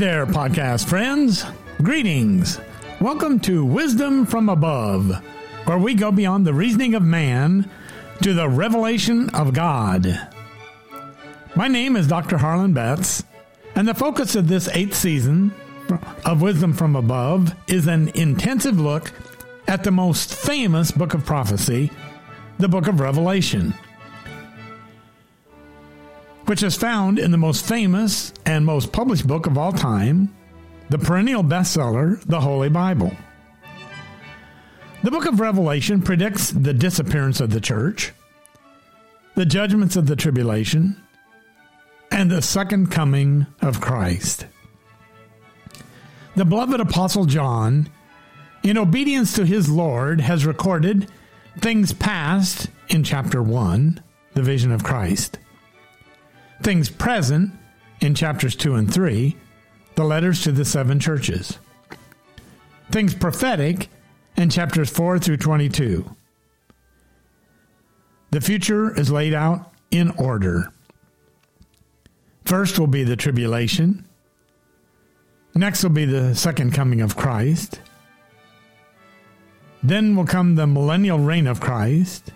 there, podcast friends. Greetings. Welcome to Wisdom from Above, where we go beyond the reasoning of man to the revelation of God. My name is Dr. Harlan Betts, and the focus of this eighth season of Wisdom from Above is an intensive look at the most famous book of prophecy, the book of Revelation which is found in the most famous and most published book of all time, the perennial bestseller, the Holy Bible. The book of Revelation predicts the disappearance of the church, the judgments of the tribulation, and the second coming of Christ. The beloved Apostle John, in obedience to his Lord, has recorded things past in chapter 1, the vision of Christ things present in chapters 2 and 3, the letters to the seven churches. Things prophetic in chapters 4 through 22. The future is laid out in order. First will be the tribulation. Next will be the second coming of Christ. Then will come the millennial reign of Christ.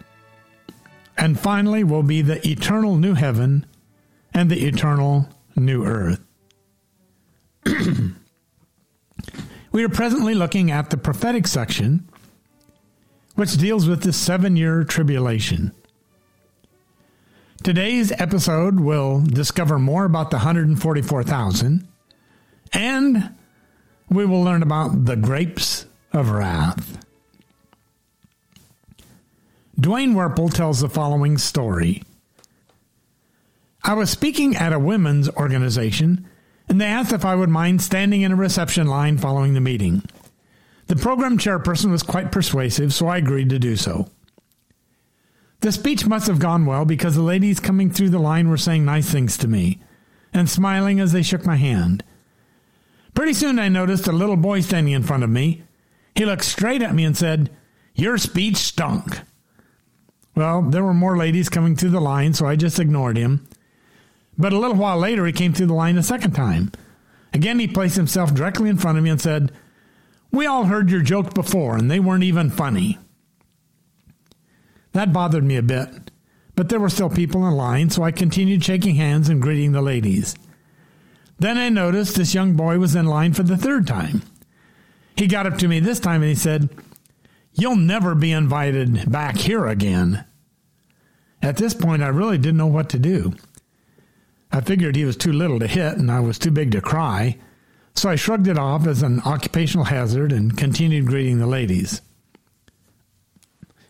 And finally will be the eternal new heaven and the eternal new earth. we are presently looking at the prophetic section, which deals with the seven year tribulation. Today's episode will discover more about the 144,000 and we will learn about the grapes of wrath. Dwayne Werple tells the following story. I was speaking at a women's organization, and they asked if I would mind standing in a reception line following the meeting. The program chairperson was quite persuasive, so I agreed to do so. The speech must have gone well because the ladies coming through the line were saying nice things to me and smiling as they shook my hand. Pretty soon I noticed a little boy standing in front of me. He looked straight at me and said, Your speech stunk. Well, there were more ladies coming through the line, so I just ignored him but a little while later, he came through the line a second time. Again, he placed himself directly in front of me and said, We all heard your jokes before, and they weren't even funny. That bothered me a bit, but there were still people in line, so I continued shaking hands and greeting the ladies. Then I noticed this young boy was in line for the third time. He got up to me this time and he said, You'll never be invited back here again. At this point, I really didn't know what to do. I figured he was too little to hit and I was too big to cry, so I shrugged it off as an occupational hazard and continued greeting the ladies.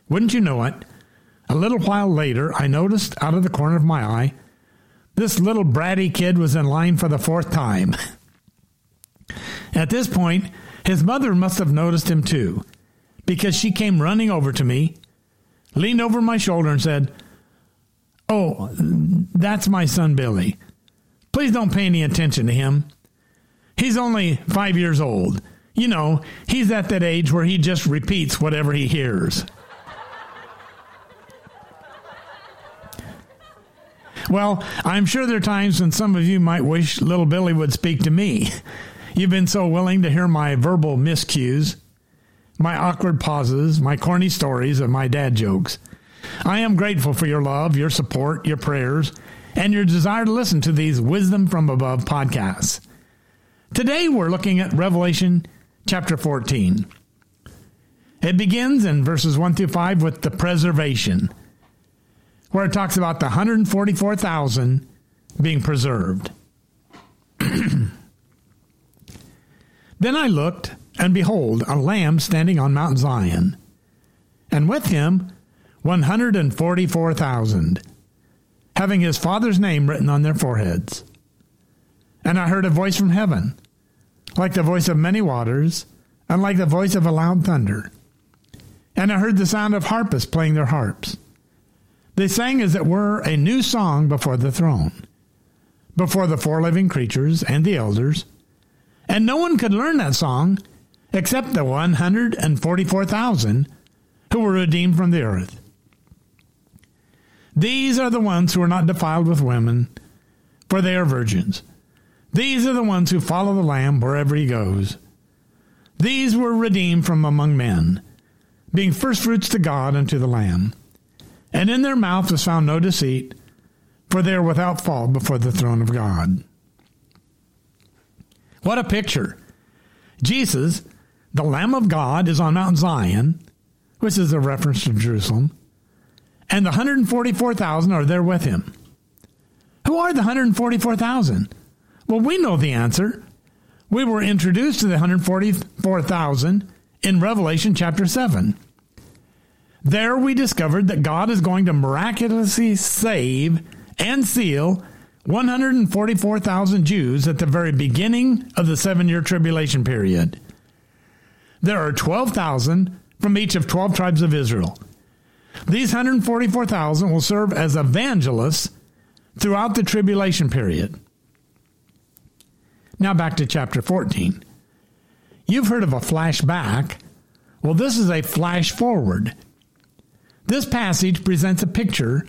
Wouldn't you know it? A little while later, I noticed out of the corner of my eye this little bratty kid was in line for the fourth time. At this point, his mother must have noticed him too, because she came running over to me, leaned over my shoulder, and said, Oh, that's my son Billy. Please don't pay any attention to him. He's only five years old. You know, he's at that age where he just repeats whatever he hears. Well, I'm sure there are times when some of you might wish little Billy would speak to me. You've been so willing to hear my verbal miscues, my awkward pauses, my corny stories, and my dad jokes. I am grateful for your love, your support, your prayers, and your desire to listen to these Wisdom from Above podcasts. Today we're looking at Revelation chapter 14. It begins in verses 1 through 5 with the preservation, where it talks about the 144,000 being preserved. then I looked, and behold, a lamb standing on Mount Zion, and with him 144,000, having his father's name written on their foreheads. And I heard a voice from heaven, like the voice of many waters, and like the voice of a loud thunder. And I heard the sound of harpists playing their harps. They sang as it were a new song before the throne, before the four living creatures and the elders. And no one could learn that song except the 144,000 who were redeemed from the earth. These are the ones who are not defiled with women, for they are virgins. These are the ones who follow the Lamb wherever he goes. These were redeemed from among men, being firstfruits to God and to the Lamb. And in their mouth was found no deceit, for they are without fault before the throne of God. What a picture! Jesus, the Lamb of God, is on Mount Zion, which is a reference to Jerusalem, and the 144,000 are there with him. Who are the 144,000? Well, we know the answer. We were introduced to the 144,000 in Revelation chapter 7. There we discovered that God is going to miraculously save and seal 144,000 Jews at the very beginning of the seven year tribulation period. There are 12,000 from each of 12 tribes of Israel. These 144,000 will serve as evangelists throughout the tribulation period. Now back to chapter 14. You've heard of a flashback. Well, this is a flash forward. This passage presents a picture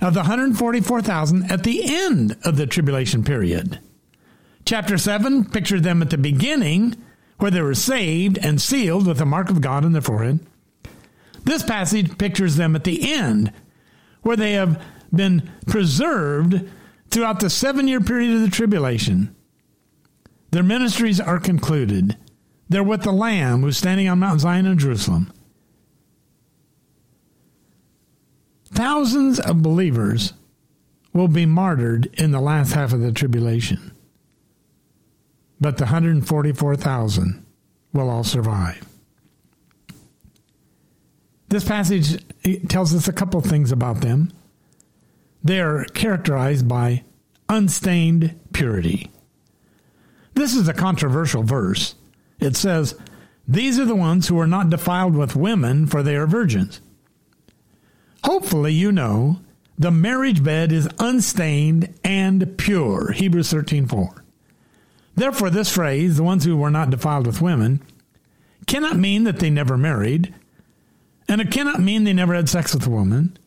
of the 144,000 at the end of the tribulation period. Chapter 7 pictured them at the beginning, where they were saved and sealed with the mark of God in their forehead. This passage pictures them at the end, where they have been preserved throughout the seven year period of the tribulation. Their ministries are concluded. They're with the Lamb who's standing on Mount Zion in Jerusalem. Thousands of believers will be martyred in the last half of the tribulation, but the 144,000 will all survive. This passage tells us a couple things about them. They are characterized by unstained purity. This is a controversial verse. It says, These are the ones who are not defiled with women, for they are virgins. Hopefully, you know the marriage bed is unstained and pure. Hebrews 13 4. Therefore, this phrase, the ones who were not defiled with women, cannot mean that they never married, and it cannot mean they never had sex with a woman.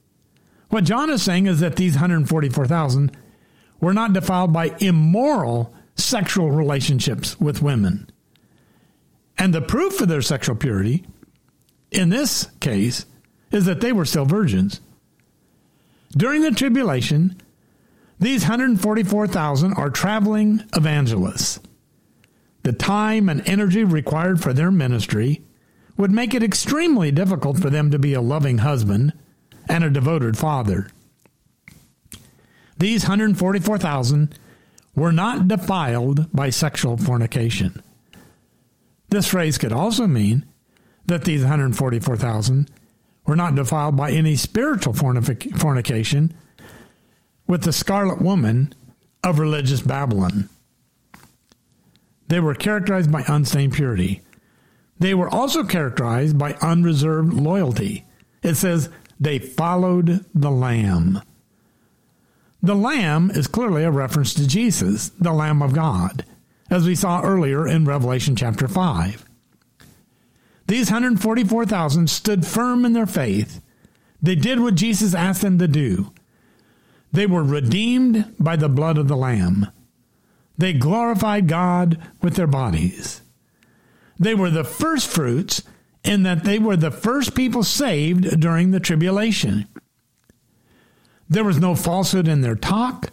What John is saying is that these 144,000 were not defiled by immoral sexual relationships with women. And the proof of their sexual purity, in this case, is that they were still virgins. During the tribulation, these 144,000 are traveling evangelists. The time and energy required for their ministry would make it extremely difficult for them to be a loving husband and a devoted father. These 144,000 were not defiled by sexual fornication. This phrase could also mean that these 144,000 were not defiled by any spiritual fornication with the scarlet woman of religious Babylon. They were characterized by unstained purity. They were also characterized by unreserved loyalty. It says they followed the Lamb. The Lamb is clearly a reference to Jesus, the Lamb of God, as we saw earlier in Revelation chapter 5. These 144,000 stood firm in their faith. They did what Jesus asked them to do. They were redeemed by the blood of the Lamb. They glorified God with their bodies. They were the first fruits in that they were the first people saved during the tribulation. There was no falsehood in their talk.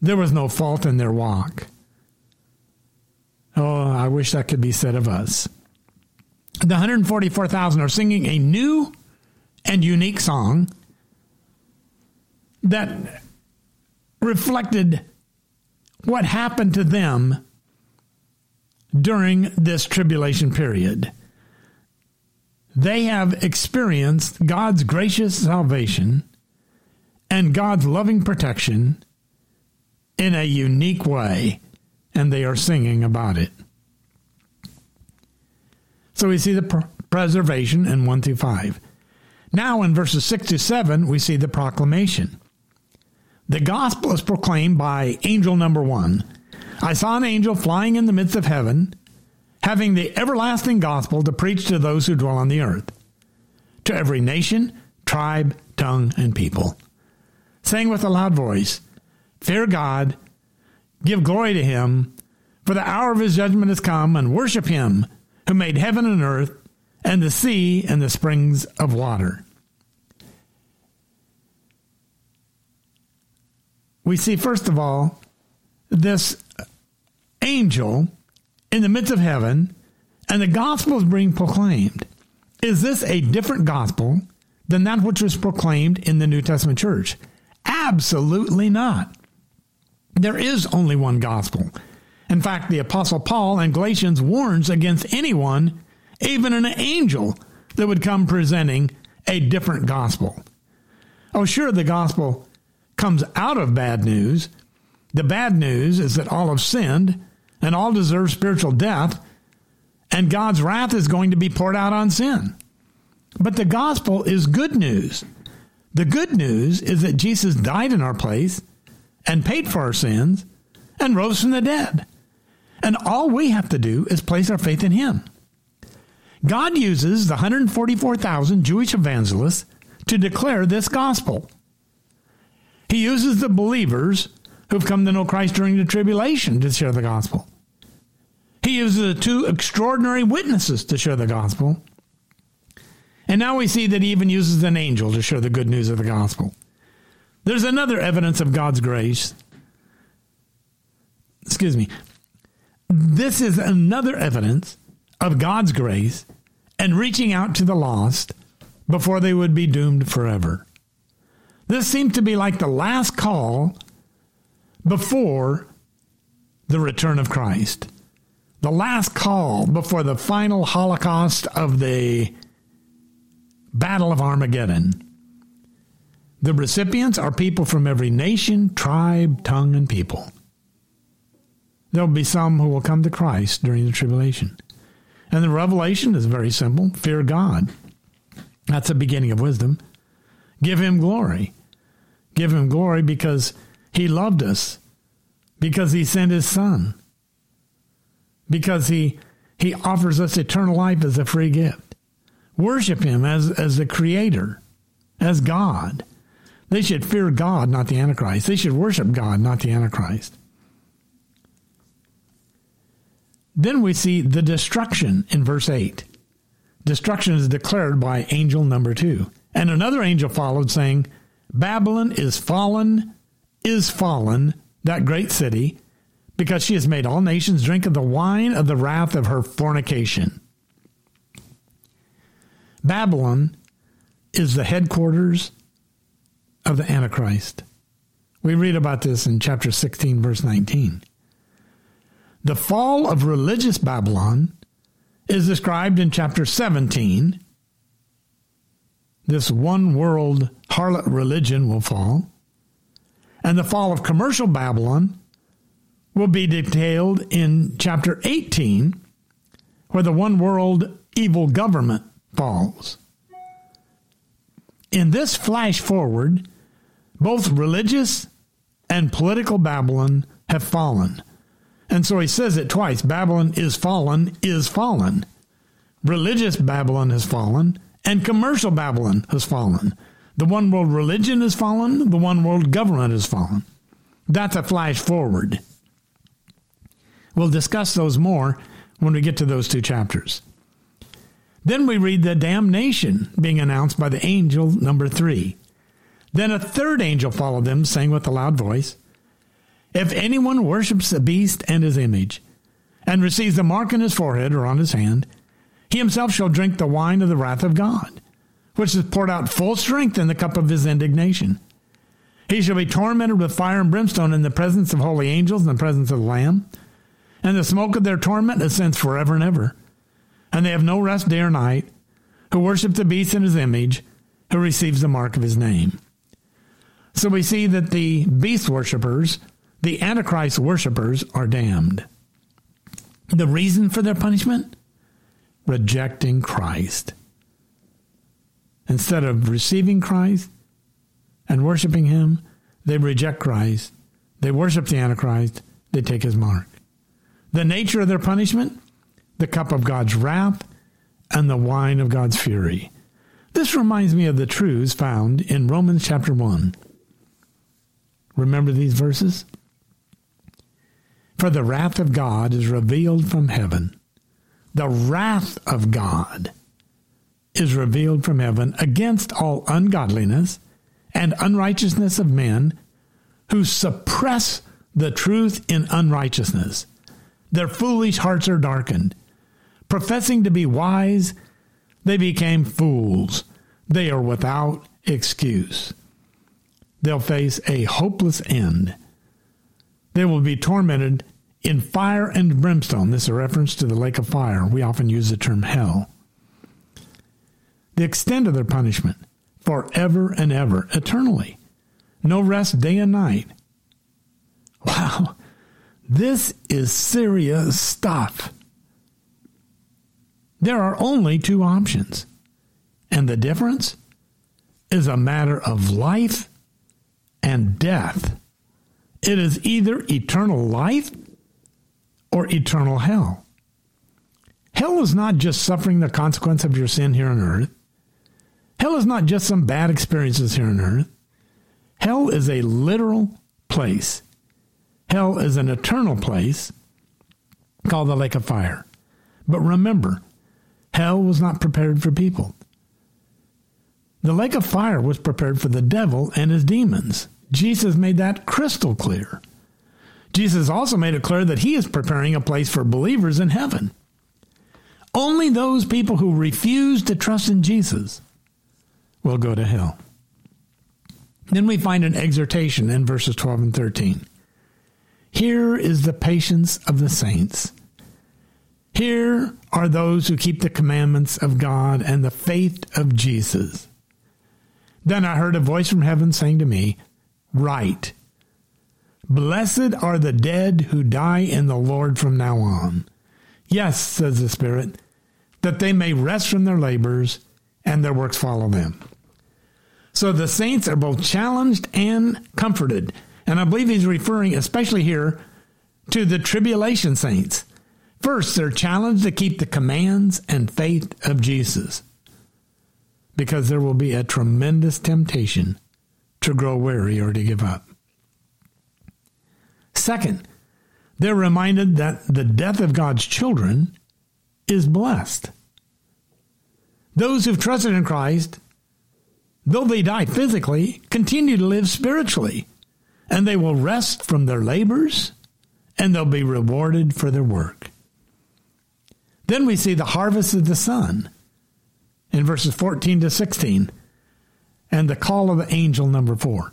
There was no fault in their walk. Oh, I wish that could be said of us. The 144,000 are singing a new and unique song that reflected what happened to them during this tribulation period. They have experienced God's gracious salvation and God's loving protection in a unique way, and they are singing about it. So we see the preservation in 1 through 5. Now in verses 6 to 7, we see the proclamation. The gospel is proclaimed by angel number one. I saw an angel flying in the midst of heaven, having the everlasting gospel to preach to those who dwell on the earth, to every nation, tribe, tongue, and people saying with a loud voice, Fear God, Give glory to him, for the hour of his judgment has come, and worship him who made heaven and earth, and the sea and the springs of water. We see, first of all, this angel in the midst of heaven, and the gospel is being proclaimed. Is this a different gospel than that which was proclaimed in the New Testament church? Absolutely not. There is only one gospel. In fact, the Apostle Paul in Galatians warns against anyone, even an angel, that would come presenting a different gospel. Oh, sure, the gospel comes out of bad news. The bad news is that all have sinned and all deserve spiritual death, and God's wrath is going to be poured out on sin. But the gospel is good news. The good news is that Jesus died in our place and paid for our sins and rose from the dead. And all we have to do is place our faith in him. God uses the 144,000 Jewish evangelists to declare this gospel. He uses the believers who've come to know Christ during the tribulation to share the gospel. He uses the two extraordinary witnesses to share the gospel. And now we see that he even uses an angel to share the good news of the gospel. There's another evidence of God's grace. Excuse me. This is another evidence of God's grace and reaching out to the lost before they would be doomed forever. This seems to be like the last call before the return of Christ. The last call before the final holocaust of the Battle of Armageddon. The recipients are people from every nation, tribe, tongue, and people. There will be some who will come to Christ during the tribulation. And the revelation is very simple fear God. That's the beginning of wisdom. Give him glory. Give him glory because he loved us, because he sent his son, because he, he offers us eternal life as a free gift. Worship him as, as the creator, as God. They should fear God, not the Antichrist. They should worship God, not the Antichrist. Then we see the destruction in verse 8. Destruction is declared by angel number 2. And another angel followed, saying, Babylon is fallen, is fallen, that great city, because she has made all nations drink of the wine of the wrath of her fornication. Babylon is the headquarters of the Antichrist. We read about this in chapter 16, verse 19. The fall of religious Babylon is described in chapter 17. This one world harlot religion will fall. And the fall of commercial Babylon will be detailed in chapter 18, where the one world evil government falls. In this flash forward, both religious and political Babylon have fallen. And so he says it twice Babylon is fallen, is fallen. Religious Babylon has fallen, and commercial Babylon has fallen. The one world religion has fallen, the one world government has fallen. That's a flash forward. We'll discuss those more when we get to those two chapters. Then we read the damnation being announced by the angel number three. Then a third angel followed them, saying with a loud voice, If anyone worships the beast and his image, and receives the mark on his forehead or on his hand, he himself shall drink the wine of the wrath of God, which is poured out full strength in the cup of his indignation. He shall be tormented with fire and brimstone in the presence of holy angels and the presence of the Lamb. And the smoke of their torment ascends forever and ever. And they have no rest day or night, who worship the beast in his image, who receives the mark of his name. So we see that the beast worshippers, the Antichrist worshippers, are damned. The reason for their punishment? Rejecting Christ. Instead of receiving Christ and worshiping Him, they reject Christ. They worship the Antichrist. They take His mark. The nature of their punishment? The cup of God's wrath and the wine of God's fury. This reminds me of the truths found in Romans chapter 1. Remember these verses? For the wrath of God is revealed from heaven. The wrath of God is revealed from heaven against all ungodliness and unrighteousness of men who suppress the truth in unrighteousness. Their foolish hearts are darkened. Professing to be wise, they became fools. They are without excuse. They'll face a hopeless end. They will be tormented in fire and brimstone. This is a reference to the lake of fire. We often use the term hell. The extent of their punishment forever and ever, eternally. No rest day and night. Wow, this is serious stuff. There are only two options, and the difference is a matter of life and death. It is either eternal life or eternal hell. Hell is not just suffering the consequence of your sin here on earth. Hell is not just some bad experiences here on earth. Hell is a literal place. Hell is an eternal place called the lake of fire. But remember, hell was not prepared for people. The lake of fire was prepared for the devil and his demons. Jesus made that crystal clear. Jesus also made it clear that he is preparing a place for believers in heaven. Only those people who refuse to trust in Jesus will go to hell. Then we find an exhortation in verses 12 and 13. Here is the patience of the saints. Here are those who keep the commandments of God and the faith of Jesus. Then I heard a voice from heaven saying to me, Write, Blessed are the dead who die in the Lord from now on. Yes, says the Spirit, that they may rest from their labors and their works follow them. So the saints are both challenged and comforted. And I believe he's referring, especially here, to the tribulation saints. First, they're challenged to keep the commands and faith of Jesus because there will be a tremendous temptation to grow weary or to give up. Second, they're reminded that the death of God's children is blessed. Those who've trusted in Christ though they die physically, continue to live spiritually, and they will rest from their labors, and they'll be rewarded for their work. Then we see the harvest of the Son in verses 14 to 16, and the call of the angel number 4.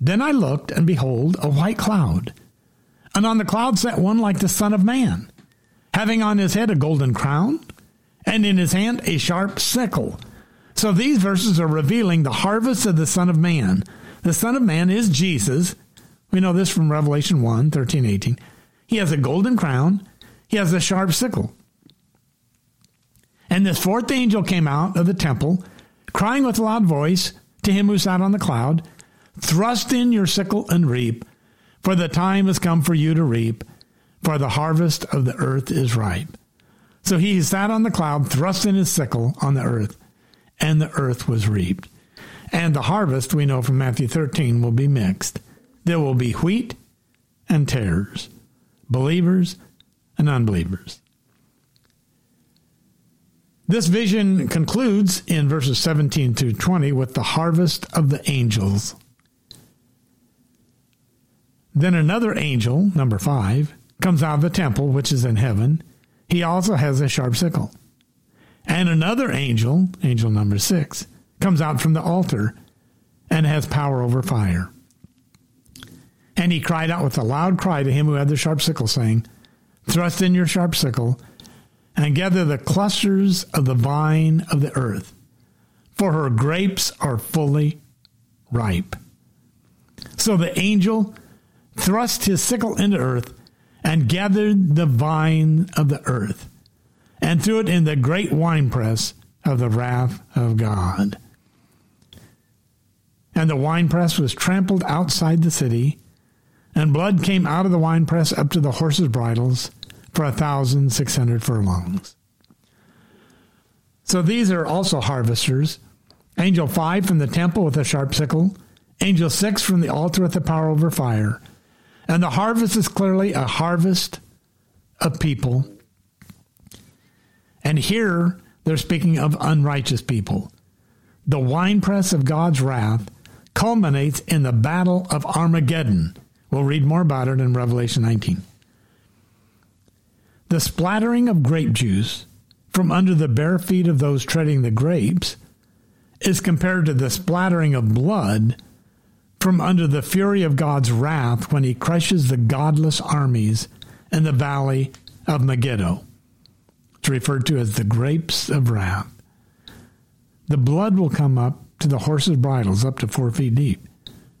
Then I looked, and behold, a white cloud, and on the cloud sat one like the Son of Man, having on his head a golden crown, and in his hand a sharp sickle so these verses are revealing the harvest of the Son of Man. The Son of Man is Jesus. We know this from Revelation 1 13, 18. He has a golden crown, he has a sharp sickle. And this fourth angel came out of the temple, crying with a loud voice to him who sat on the cloud Thrust in your sickle and reap, for the time has come for you to reap, for the harvest of the earth is ripe. So he sat on the cloud, thrust in his sickle on the earth and the earth was reaped. And the harvest, we know from Matthew 13, will be mixed. There will be wheat and tares, believers and unbelievers. This vision concludes in verses 17 to 20 with the harvest of the angels. Then another angel, number five, comes out of the temple, which is in heaven. He also has a sharp sickle. And another angel, angel number six, comes out from the altar and has power over fire. And he cried out with a loud cry to him who had the sharp sickle, saying, Thrust in your sharp sickle and gather the clusters of the vine of the earth, for her grapes are fully ripe. So the angel thrust his sickle into earth and gathered the vine of the earth and threw it in the great winepress of the wrath of God. And the winepress was trampled outside the city, and blood came out of the winepress up to the horses' bridles for a thousand six hundred furlongs. So these are also harvesters. Angel five from the temple with a sharp sickle, angel six from the altar with the power over fire, And the harvest is clearly a harvest of people. And here they're speaking of unrighteous people. The winepress of God's wrath culminates in the battle of Armageddon. We'll read more about it in Revelation 19. The splattering of grape juice from under the bare feet of those treading the grapes is compared to the splattering of blood from under the fury of God's wrath when he crushes the godless armies in the valley of Megiddo. It's referred to as the grapes of wrath. The blood will come up to the horses' bridles up to four feet deep,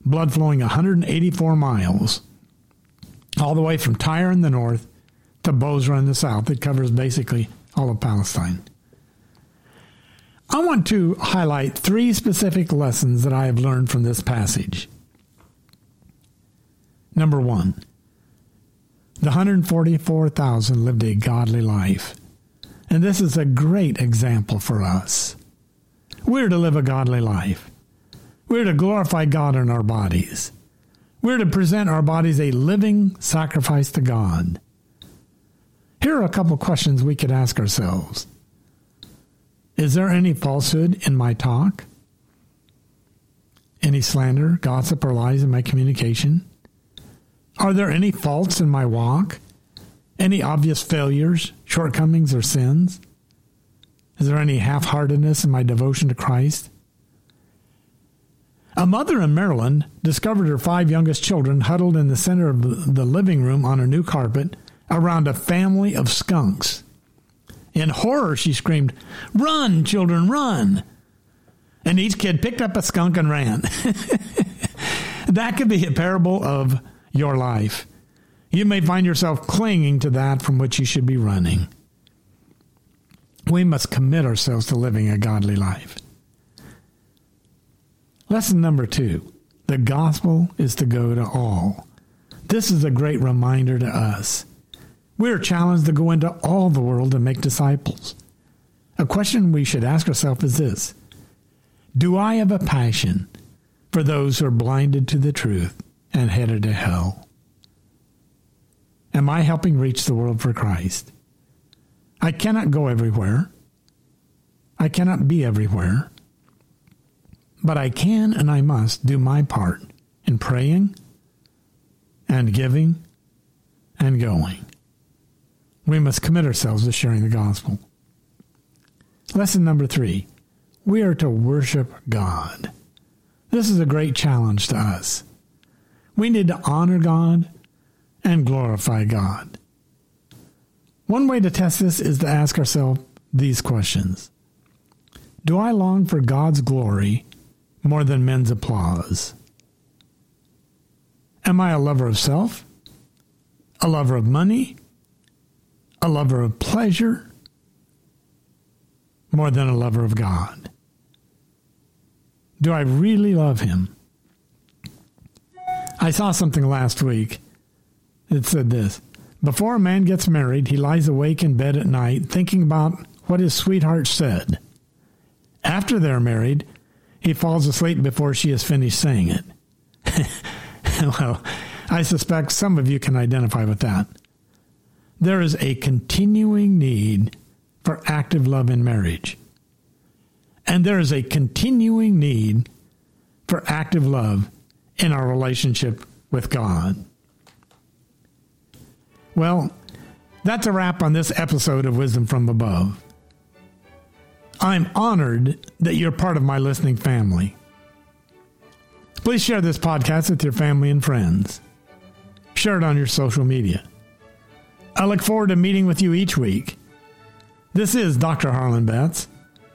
blood flowing 184 miles, all the way from Tyre in the north to Bozrah in the south. It covers basically all of Palestine. I want to highlight three specific lessons that I have learned from this passage. Number one, the 144,000 lived a godly life. And this is a great example for us. We're to live a godly life. We're to glorify God in our bodies. We're to present our bodies a living sacrifice to God. Here are a couple questions we could ask ourselves. Is there any falsehood in my talk? Any slander, gossip, or lies in my communication? Are there any faults in my walk? Any obvious failures, shortcomings, or sins? Is there any half heartedness in my devotion to Christ? A mother in Maryland discovered her five youngest children huddled in the center of the living room on a new carpet around a family of skunks. In horror, she screamed, Run, children, run! And each kid picked up a skunk and ran. that could be a parable of your life. You may find yourself clinging to that from which you should be running. We must commit ourselves to living a godly life. Lesson number two the gospel is to go to all. This is a great reminder to us. We are challenged to go into all the world and make disciples. A question we should ask ourselves is this Do I have a passion for those who are blinded to the truth and headed to hell? Am I helping reach the world for Christ? I cannot go everywhere. I cannot be everywhere. But I can and I must do my part in praying and giving and going. We must commit ourselves to sharing the gospel. Lesson number three we are to worship God. This is a great challenge to us. We need to honor God and glorify God. One way to test this is to ask ourselves these questions Do I long for God's glory more than men's applause? Am I a lover of self? A lover of money? a lover of pleasure more than a lover of God? Do I really love Him? I saw something last week. that said this Before a man gets married, he lies awake in bed at night thinking about what his sweetheart said. After they're married, he falls asleep before she has finished saying it. well, I suspect some of you can identify with that there is a continuing need for active love in marriage. And there is a continuing need for active love in our relationship with God. Well, that's a wrap on this episode of Wisdom from Above. I'm honored that you're part of my listening family. Please share this podcast with your family and friends. Share it on your social media. I look forward to meeting with you each week. This is Dr. Harlan Betts,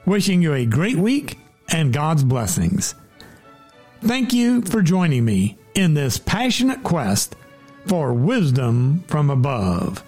wishing you a great week and God's blessings. Thank you for joining me in this passionate quest for wisdom from above.